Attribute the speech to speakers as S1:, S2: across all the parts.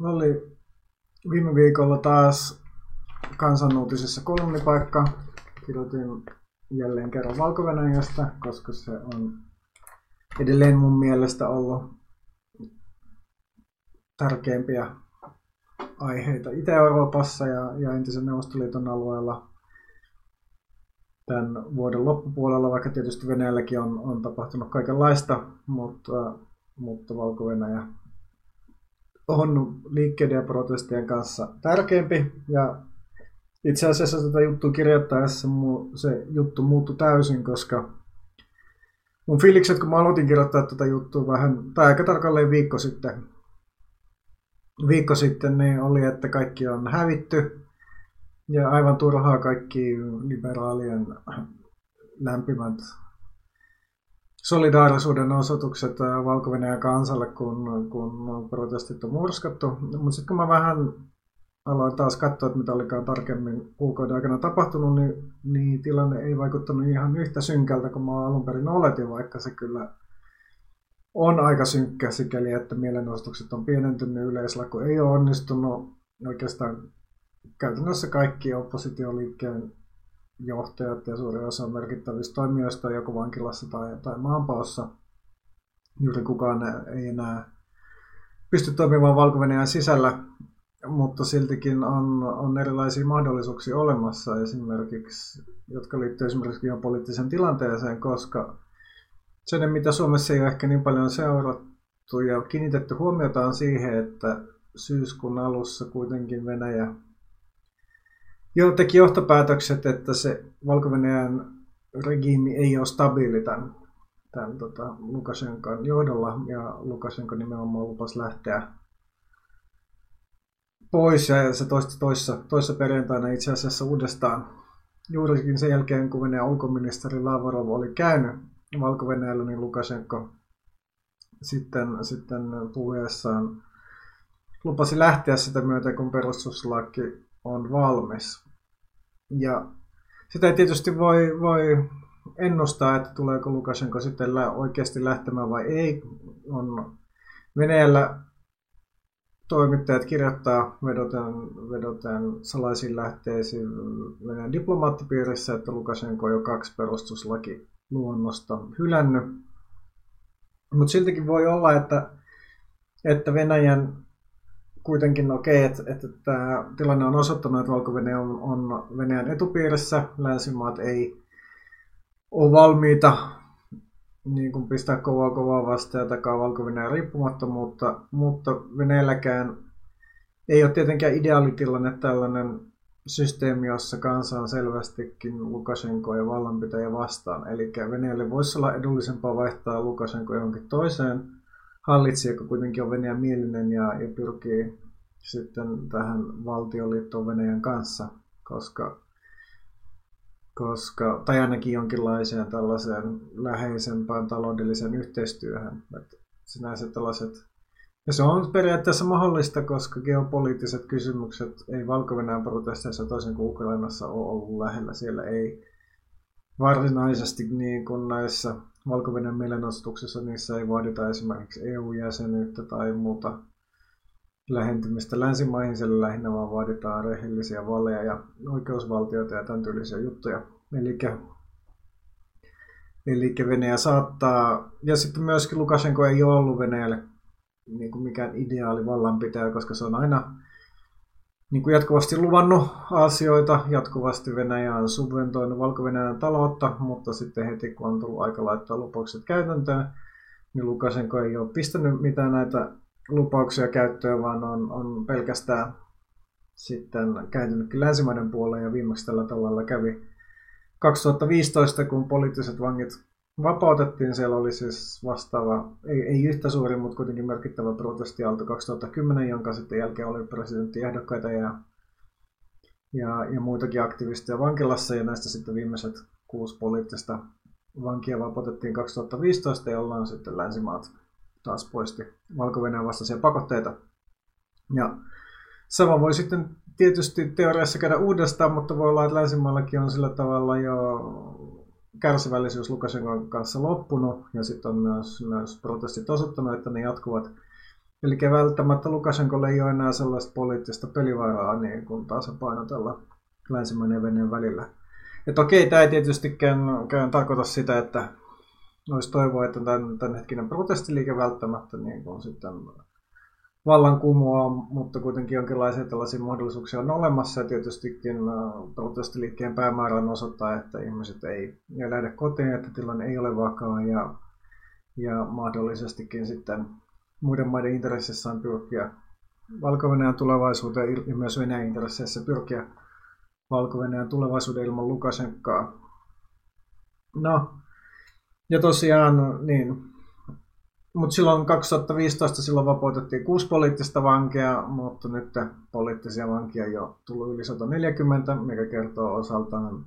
S1: oli viime viikolla taas kansanuutisessa kolumnipaikka. Kirjoitin jälleen kerran valko koska se on edelleen mun mielestä ollut tärkeimpiä aiheita Itä-Euroopassa ja, ja entisen Neuvostoliiton alueella tämän vuoden loppupuolella, vaikka tietysti Venäjälläkin on, on tapahtunut kaikenlaista, mutta, mutta valko on liikkeiden ja protestien kanssa tärkeämpi. Ja itse asiassa tätä juttua kirjoittaessa se juttu muuttui täysin, koska mun fiilikset, kun mä aloitin kirjoittaa tätä juttua vähän, tai aika tarkalleen viikko sitten, viikko sitten, niin oli, että kaikki on hävitty. Ja aivan turhaa kaikki liberaalien lämpimät solidaarisuuden osoitukset valko kansalle, kun, kun protestit on murskattu. Mutta sitten kun mä vähän aloin taas katsoa, että mitä olikaan tarkemmin kuukauden aikana tapahtunut, niin, niin tilanne ei vaikuttanut ihan yhtä synkältä kuin mä alun perin oletin, vaikka se kyllä on aika synkkä sikäli, että mielenosoitukset on pienentynyt, yleislaku ei ole onnistunut. Oikeastaan käytännössä kaikki oppositioliikkeen johtajat ja suuri osa merkittävistä toimijoista joko vankilassa tai, tai maanpaossa. Juuri kukaan ei enää pysty toimimaan valko sisällä, mutta siltikin on, on erilaisia mahdollisuuksia olemassa esimerkiksi, jotka liittyvät esimerkiksi poliittiseen tilanteeseen, koska sen, mitä Suomessa ei ole ehkä niin paljon seurattu ja kiinnitetty huomiota on siihen, että syyskuun alussa kuitenkin Venäjä jo teki johtopäätökset, että se valko regiimi ei ole stabiili tämän, tämän tota, Lukashenkan johdolla ja Lukashenko nimenomaan lupas lähteä pois ja se toista toissa, toissa perjantaina itse asiassa uudestaan juurikin sen jälkeen, kun Venäjän ulkoministeri Lavrov oli käynyt valko niin Lukashenko sitten, sitten puheessaan lupasi lähteä sitä myötä, kun perustuslaki on valmis. Ja sitä ei tietysti voi, voi ennustaa, että tuleeko Lukashenko sitten oikeasti lähtemään vai ei. On Venäjällä toimittajat kirjoittaa vedoten, vedoten salaisiin lähteisiin Venäjän diplomaattipiirissä, että Lukashenko on jo kaksi perustuslaki luonnosta hylännyt. Mutta siltikin voi olla, että, että Venäjän kuitenkin okei, okay, että, että tämä tilanne on osoittanut, että valko on, on Venäjän etupiirissä. Länsimaat ei ole valmiita niin kuin pistää kovaa kovaa vastaan ja takaa valko riippumattomuutta, mutta Venäjälläkään ei ole tietenkään ideaalitilanne tällainen systeemi, jossa kansa on selvästikin Lukashenko ja vallanpitäjä vastaan. Eli Venäjälle voisi olla edullisempaa vaihtaa Lukashenko johonkin toiseen hallitsija, joka kuitenkin on Venäjän mielinen ja, ja pyrkii sitten tähän valtioliittoon Venäjän kanssa, koska, koska, tai ainakin jonkinlaiseen tällaiseen läheisempään taloudelliseen yhteistyöhön. Että sinänsä tällaiset ja se on periaatteessa mahdollista, koska geopoliittiset kysymykset ei valko protesteissa toisin kuin Ukrainassa ole ollut lähellä. Siellä ei varsinaisesti niin kuin näissä valko mielenosoituksissa niissä ei vaadita esimerkiksi EU-jäsenyyttä tai muuta lähentymistä länsimaihin, siellä lähinnä vaan vaaditaan rehellisiä valeja ja oikeusvaltioita ja tämän tyylisiä juttuja. Eli Eli Venäjä saattaa, ja sitten myöskin Lukashenko ei ole ollut Venäjälle niin kuin mikään ideaali vallanpitäjä, koska se on aina niin kuin jatkuvasti luvannut asioita, jatkuvasti Venäjä on subventoinut valko taloutta, mutta sitten heti kun on tullut aika laittaa lupaukset käytäntöön, niin Lukashenko ei ole pistänyt mitään näitä lupauksia käyttöön, vaan on, on pelkästään sitten kääntynytkin länsimaiden puoleen ja viimeksi tällä tavalla kävi 2015, kun poliittiset vangit vapautettiin. Siellä oli siis vastaava, ei, ei yhtä suuri, mutta kuitenkin merkittävä protestiaalto 2010, jonka sitten jälkeen oli presidenttiehdokkaita ja, ja, ja muitakin aktivisteja vankilassa. Ja näistä sitten viimeiset kuusi poliittista vankia vapautettiin 2015, jolloin sitten länsimaat taas poisti valko vastaisia pakotteita. Ja sama voi sitten tietysti teoriassa käydä uudestaan, mutta voi olla, että länsimaillakin on sillä tavalla jo kärsivällisyys Lukashenkon kanssa loppunut ja sitten on myös, myös protestit osoittanut, että ne jatkuvat. Eli välttämättä Lukashenkolle ei ole enää sellaista poliittista pelivaraa niin kuin tasapainotella länsimainen ja Venäjän välillä. Että okei, tämä ei tietystikään tarkoita sitä, että olisi toivoa, että tämän, tämän hetkinen protestiliike välttämättä niin kuin sitten vallan kumoaa, mutta kuitenkin jonkinlaisia tällaisia mahdollisuuksia on olemassa. Ja tietystikin äh, protestiliikkeen päämäärä on osoittaa, että ihmiset ei, ei lähde kotiin, että tilanne ei ole vakaa ja, ja mahdollisestikin sitten muiden maiden intressissä on pyrkiä valko tulevaisuuteen ja myös Venäjän intresseissä pyrkiä valko tulevaisuuden ilman Lukashenkaa. No, ja tosiaan, niin, mutta silloin 2015 silloin vapautettiin kuusi poliittista vankia, mutta nyt poliittisia vankia jo tullut yli 140, mikä kertoo osaltaan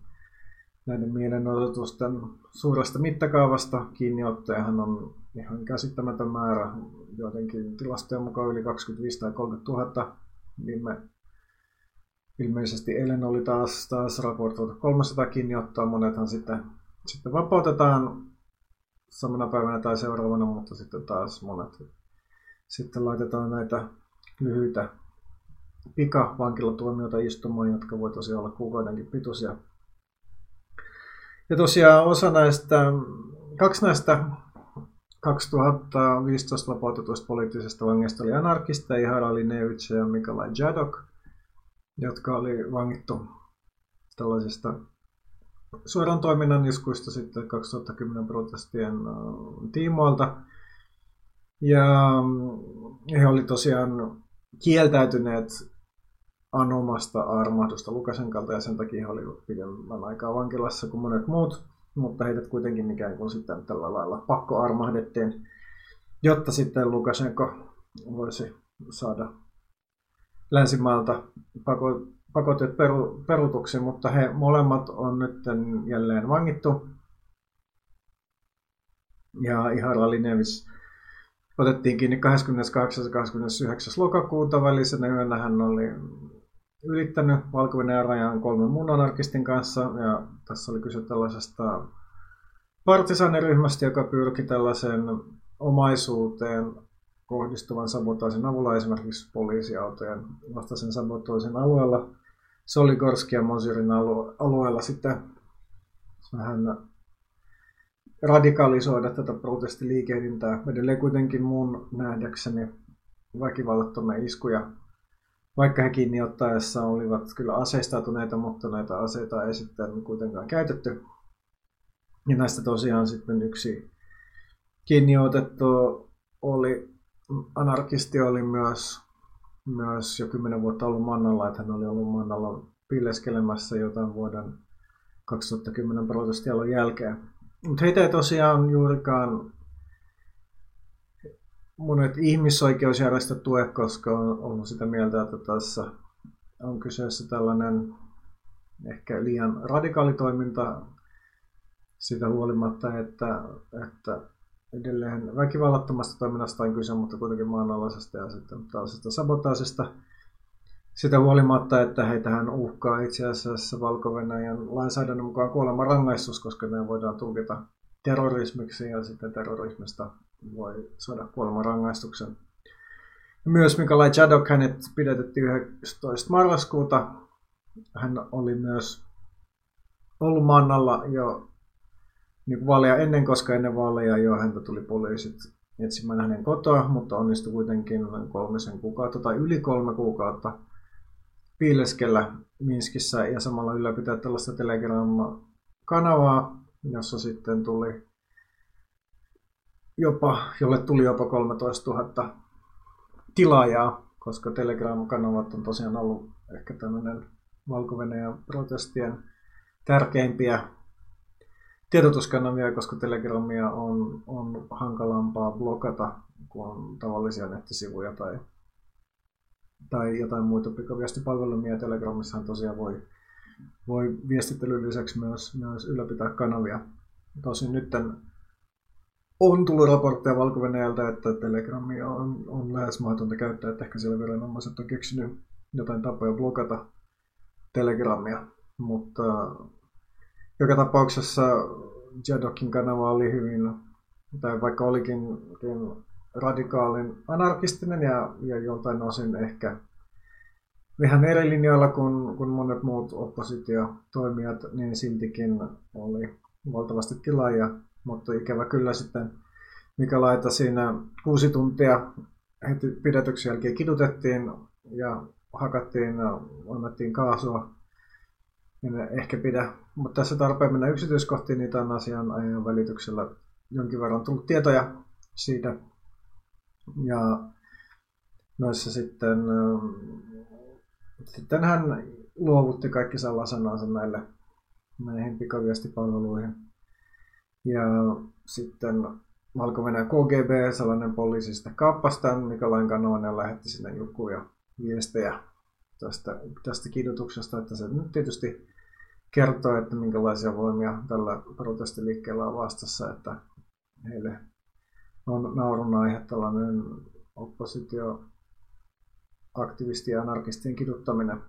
S1: näiden mielenosoitusten suuresta mittakaavasta. Kiinniottajahan on ihan käsittämätön määrä, jotenkin tilastojen mukaan yli 25 tai 30 000. Viime, ilmeisesti eilen oli taas, taas raportoitu 300 kiinniottoa, monethan sitten, sitten vapautetaan samana päivänä tai seuraavana, mutta sitten taas monet sitten laitetaan näitä lyhyitä pikavankilatuomioita istumaan, jotka voi tosiaan olla kuukaudenkin pituisia. Ja tosiaan osa näistä, kaksi näistä 2015 vapautetuista poliittisista vangeista oli anarkista, Ihara Linevich ja Mikolai Jadok, jotka oli vangittu tällaisista suoran toiminnan iskuista sitten 2010 protestien tiimoilta. Ja mm, he oli tosiaan kieltäytyneet anomasta armahdusta Lukasenkalta ja sen takia he olivat pidemmän aikaa vankilassa kuin monet muut, mutta heidät kuitenkin ikään kuin sitten tällä lailla pakkoarmahdettiin, jotta sitten Lukasenko voisi saada länsimaalta pako, pakotteet peru, perutuksi, mutta he molemmat on nyt jälleen vangittu. Ja Ihara Linevis otettiin kiinni 28. ja 29. lokakuuta välisenä yönä. Hän oli ylittänyt valko rajan kolmen muun anarkistin kanssa. Ja tässä oli kyse tällaisesta partisaaniryhmästä, joka pyrki tällaiseen omaisuuteen kohdistuvan sabotaasin avulla esimerkiksi poliisiautojen vastaisen sabotaasin alueella Soligorski ja Mosirin alueella sitten vähän radikalisoida tätä protestiliikehdintää. Edelleen kuitenkin mun nähdäkseni väkivallattomia iskuja, vaikka he kiinni ottaessa olivat kyllä aseistautuneita, mutta näitä aseita ei sitten kuitenkaan käytetty. Ja näistä tosiaan sitten yksi kiinni otettu oli, anarkisti oli myös myös jo kymmenen vuotta ollut Mannalla, että hän oli ollut Mannalla pilleskelemässä jotain vuoden 2010 protestialon jälkeen. Mutta heitä ei tosiaan juurikaan monet ihmisoikeusjärjestöt tue, koska on ollut sitä mieltä, että tässä on kyseessä tällainen ehkä liian radikaali toiminta sitä huolimatta, että, että edelleen väkivallattomasta toiminnasta on kyse, mutta kuitenkin maanalaisesta ja sitten tällaisesta sabotaasista. Sitä huolimatta, että heitähän uhkaa itse asiassa valko lainsäädännön mukaan kuoleman rangaistus, koska ne voidaan tulkita terrorismiksi ja sitten terrorismista voi saada kuoleman rangaistuksen. Myös Mikolai Chadok hänet pidätettiin 11. marraskuuta. Hän oli myös ollut maannalla jo niin vaaleja ennen, koska ennen vaaleja jo häntä tuli poliisit etsimään hänen kotoa, mutta onnistui kuitenkin kolmisen kuukautta tai yli kolme kuukautta piileskellä Minskissä ja samalla ylläpitää tällaista Telegram-kanavaa, jossa sitten tuli jopa, jolle tuli jopa 13 000 tilaajaa, koska Telegram-kanavat on tosiaan ollut ehkä tämmöinen valko protestien tärkeimpiä tiedotuskanavia, koska Telegramia on, on hankalampaa blokata kuin tavallisia nettisivuja tai, tai jotain muita pikaviestipalvelumia. Telegramissahan tosiaan voi, voi viestittelyn lisäksi myös, myös ylläpitää kanavia. Tosin nyt on tullut raportteja valko että Telegramia on, on lähes mahdotonta käyttää, että ehkä siellä viranomaiset on keksinyt jotain tapoja blokata Telegramia, mutta joka tapauksessa Jadokin kanava oli hyvin, tai vaikka olikin radikaalin anarkistinen ja, ja joltain osin ehkä vähän eri linjoilla kuin, kuin monet muut oppositiotoimijat, niin siltikin oli valtavasti tilaajia, mutta ikävä kyllä sitten mikä laita siinä kuusi tuntia heti pidätyksen jälkeen kidutettiin ja hakattiin, annettiin kaasua. En ehkä pidä, mutta tässä tarpeen mennä yksityiskohtiin, niitä on asian ajan välityksellä jonkin verran tullut tietoja siitä. Ja noissa sitten, sitten hän luovutti kaikki salasanansa näille näihin pikaviestipalveluihin. Ja sitten valko KGB, sellainen poliisi sitä kaappasi Nikolain kanoon ja lähetti sinne lukuja viestejä tästä, tästä kidutuksesta, että se nyt tietysti kertoo, että minkälaisia voimia tällä protestiliikkeellä on vastassa, että heille on naurun aihe tällainen oppositio aktivisti ja anarkistien kiduttaminen.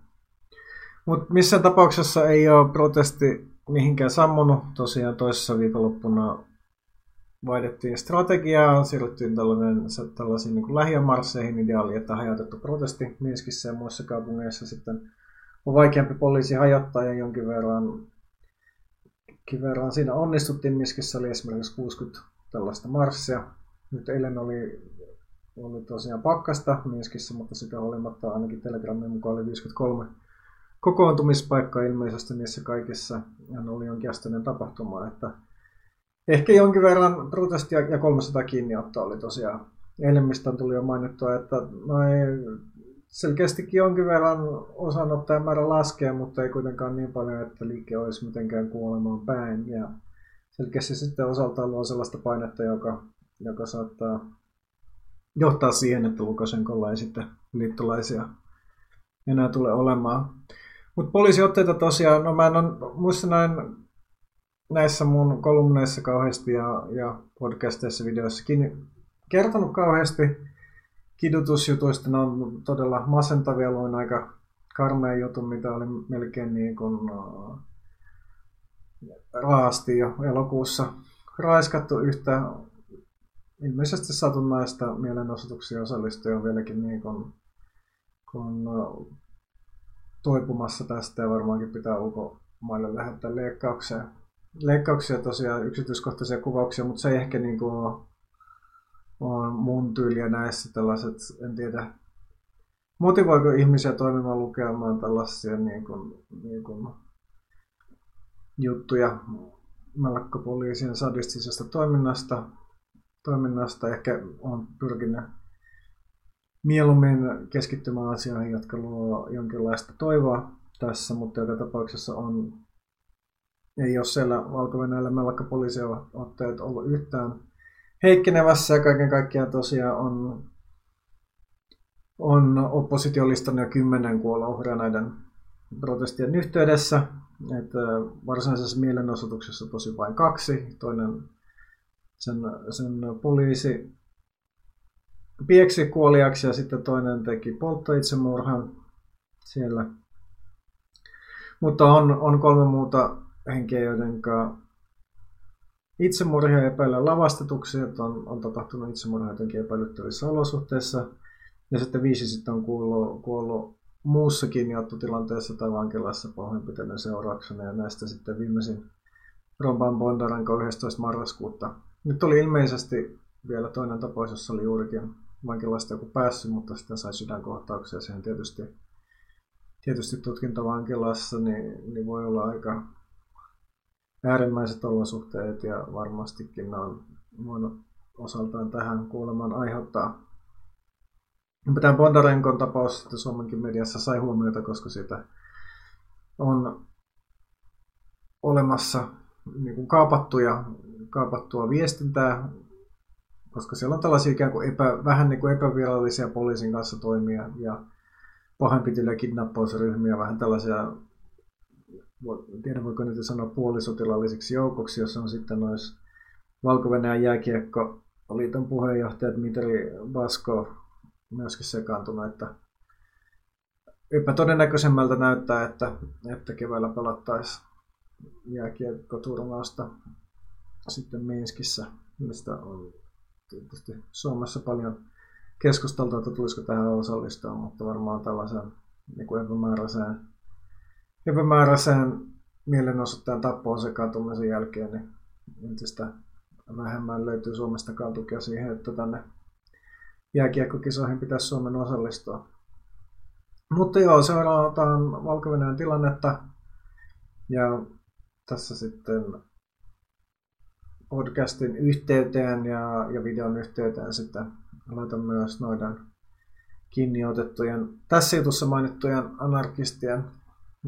S1: Mutta missään tapauksessa ei ole protesti mihinkään sammunut. Tosiaan toisessa viikonloppuna vaihdettiin strategiaa, siirryttiin tällaisiin niin lähiömarsseihin ideaali, että hajautettu protesti Minskissä ja muissa kaupungeissa sitten on vaikeampi poliisi hajottaa ja jonkin verran, jonkin verran siinä onnistuttiin. Minskissä oli esimerkiksi 60 tällaista marssia. Nyt eilen oli, oli tosiaan pakkasta Minskissä, mutta sitä olimatta ainakin Telegramin mukaan oli 53 kokoontumispaikkaa ilmeisesti niissä kaikissa. Ja oli jonkinasteinen tapahtuma, että Ehkä jonkin verran protestia ja 300 kiinniottoa oli tosiaan. Eilen mistä tuli jo mainittua, että noin selkeästikin jonkin verran osanottajan määrä laskee, mutta ei kuitenkaan niin paljon, että liike olisi mitenkään kuolemaan päin. Ja selkeästi sitten osaltaan luo sellaista painetta, joka, joka saattaa johtaa siihen, että Lukashenkolla ei sitten liittolaisia enää tule olemaan. Mutta poliisiotteita tosiaan, no mä en muista näin näissä mun kolumneissa kauheasti ja, ja podcasteissa, videoissakin kertonut kauheasti kidutusjutuista. Ne on todella masentavia, luin aika karmea juttu, mitä oli melkein niin kuin uh, raasti jo elokuussa raiskattu yhtä ilmeisesti satunnaista mielenosoituksia osallistujia vieläkin niin kuin, kun uh, toipumassa tästä ja varmaankin pitää ulkomaille lähettää leikkaukseen leikkauksia tosiaan, yksityiskohtaisia kuvauksia, mutta se ei ehkä niin kuin ole, mun tyyliä näissä tällaiset, en tiedä, motivoiko ihmisiä toimimaan lukemaan tällaisia niin kuin, niin kuin juttuja mellakkopoliisien sadistisesta toiminnasta. toiminnasta. Ehkä on pyrkinyt mieluummin keskittymään asioihin, jotka luo jonkinlaista toivoa tässä, mutta joka tapauksessa on ei ole siellä Valko-Venäjällä mellakka poliisiotteet ollut yhtään heikkenevässä ja kaiken kaikkiaan tosiaan on, on oppositio listannut jo kymmenen kuoloa näiden protestien yhteydessä. Että varsinaisessa mielenosoituksessa tosi vain kaksi. Toinen sen, sen poliisi pieksi kuoliaksi ja sitten toinen teki polttoitsemurhan siellä. Mutta on, on kolme muuta henkeä, joiden itsemurhia epäillä lavastetuksia, että on, on tapahtunut itsemurha jotenkin epäilyttävissä olosuhteissa. Ja sitten viisi sitten on kuollut, kuollut muussakin kiinniottotilanteessa tai vankilassa pahoinpitelyn seurauksena. Ja näistä sitten viimeisin Romban Bondarenko 11. marraskuuta. Nyt oli ilmeisesti vielä toinen tapaus, jossa oli juurikin vankilasta joku päässyt, mutta sitten sai sydänkohtauksia. Sehän tietysti, tietysti tutkintavankilassa niin, niin voi olla aika äärimmäiset olosuhteet ja varmastikin ne on voinut osaltaan tähän kuolemaan aiheuttaa. Tämä Bondarenkon tapaus että Suomenkin mediassa sai huomiota, koska siitä on olemassa niin kuin kaapattuja, kaapattua viestintää, koska siellä on tällaisia ikään kuin epä, vähän niin kuin epävirallisia poliisin kanssa toimia ja pahoinpitelyä kidnappausryhmiä, vähän tällaisia en tiedä voiko niitä sanoa puolisotilallisiksi joukoksi, jos on sitten nois Valko-Venäjän jääkiekko liiton puheenjohtaja Dmitri Baskov myöskin sekaantunut, että epätodennäköisemmältä näyttää, että, että keväällä pelattaisiin jääkiekkoturnausta sitten Minskissä, mistä on tietysti Suomessa paljon keskusteltu, että tulisiko tähän osallistua, mutta varmaan tällaisen niin kuin epämääräiseen, epämääräiseen mielenosoittajan tappoon sekaantumisen jälkeen, niin entistä vähemmän löytyy Suomestakaan tukea siihen, että tänne jääkiekkokisoihin pitäisi Suomen osallistua. Mutta joo, seurataan valko tilannetta. Ja tässä sitten podcastin yhteyteen ja, ja videon yhteyteen sitten laitan myös noiden kiinni otettujen, tässä jutussa mainittujen anarkistien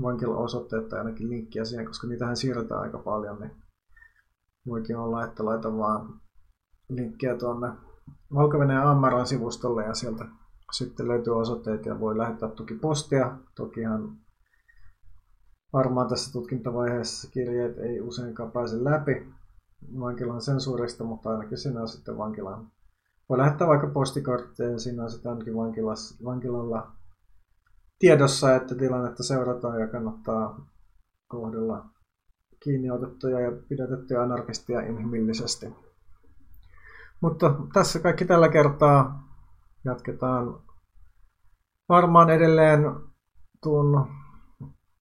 S1: vankilaosoitteet tai ainakin linkkiä siihen, koska niitähän siirretään aika paljon, niin voikin olla, että laitan vaan linkkiä tuonne valko Ammaran sivustolle ja sieltä sitten löytyy osoitteet ja voi lähettää toki postia. Tokihan varmaan tässä tutkintavaiheessa kirjeet ei useinkaan pääse läpi vankilan sensuurista, mutta ainakin siinä on sitten vankilan. Voi lähettää vaikka postikortteja ja siinä on sitten ainakin vankilalla tiedossa, että tilannetta seurataan ja kannattaa kohdella kiinni otettuja ja pidätettyjä anarkistia inhimillisesti. Mutta tässä kaikki tällä kertaa. Jatketaan varmaan edelleen tuon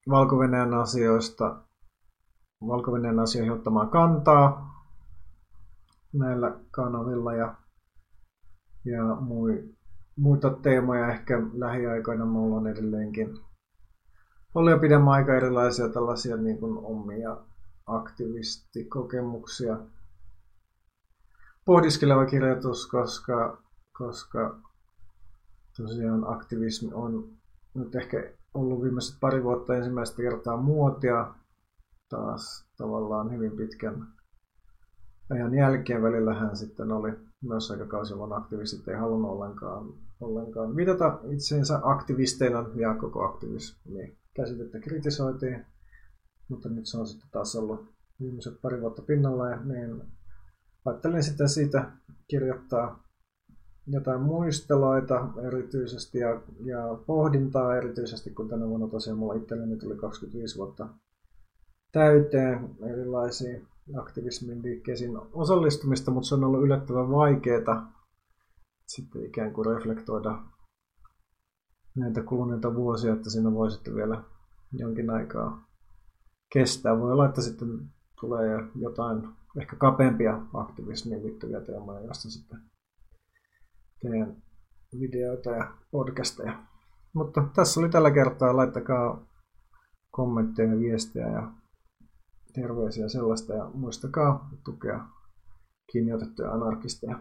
S1: valko asioista, valko asioihin ottamaan kantaa näillä kanavilla ja, ja mui, muita teemoja ehkä lähiaikoina mulla on edelleenkin paljon pidemmän aika erilaisia tällaisia niin kuin omia aktivistikokemuksia pohdiskeleva kirjoitus, koska, koska tosiaan aktivismi on nyt ehkä ollut viimeiset pari vuotta ensimmäistä kertaa muotia taas tavallaan hyvin pitkän ajan jälkeen. Välillähän sitten oli myös aika kausi, aktivistit ei halunnut ollenkaan, ollenkaan viitata itseensä aktivisteina ja koko aktivismi käsitettä kritisoitiin. Mutta nyt se on sitten taas ollut viimeiset pari vuotta pinnalla ja niin ajattelin sitten siitä kirjoittaa jotain muisteloita erityisesti ja, ja pohdintaa erityisesti, kun tänä vuonna tosiaan mulla itselleni tuli 25 vuotta täyteen erilaisia aktivismin liikkeisiin osallistumista, mutta se on ollut yllättävän vaikeaa sitten ikään kuin reflektoida näitä kuluneita vuosia, että siinä voi sitten vielä jonkin aikaa kestää. Voi olla, että sitten tulee jotain ehkä kapeampia aktivismiin liittyviä teemoja, joista sitten teen videoita ja podcasteja. Mutta tässä oli tällä kertaa. Laittakaa kommentteja ja viestejä ja terveisiä sellaista ja muistakaa tukea kiinni otettuja anarkisteja.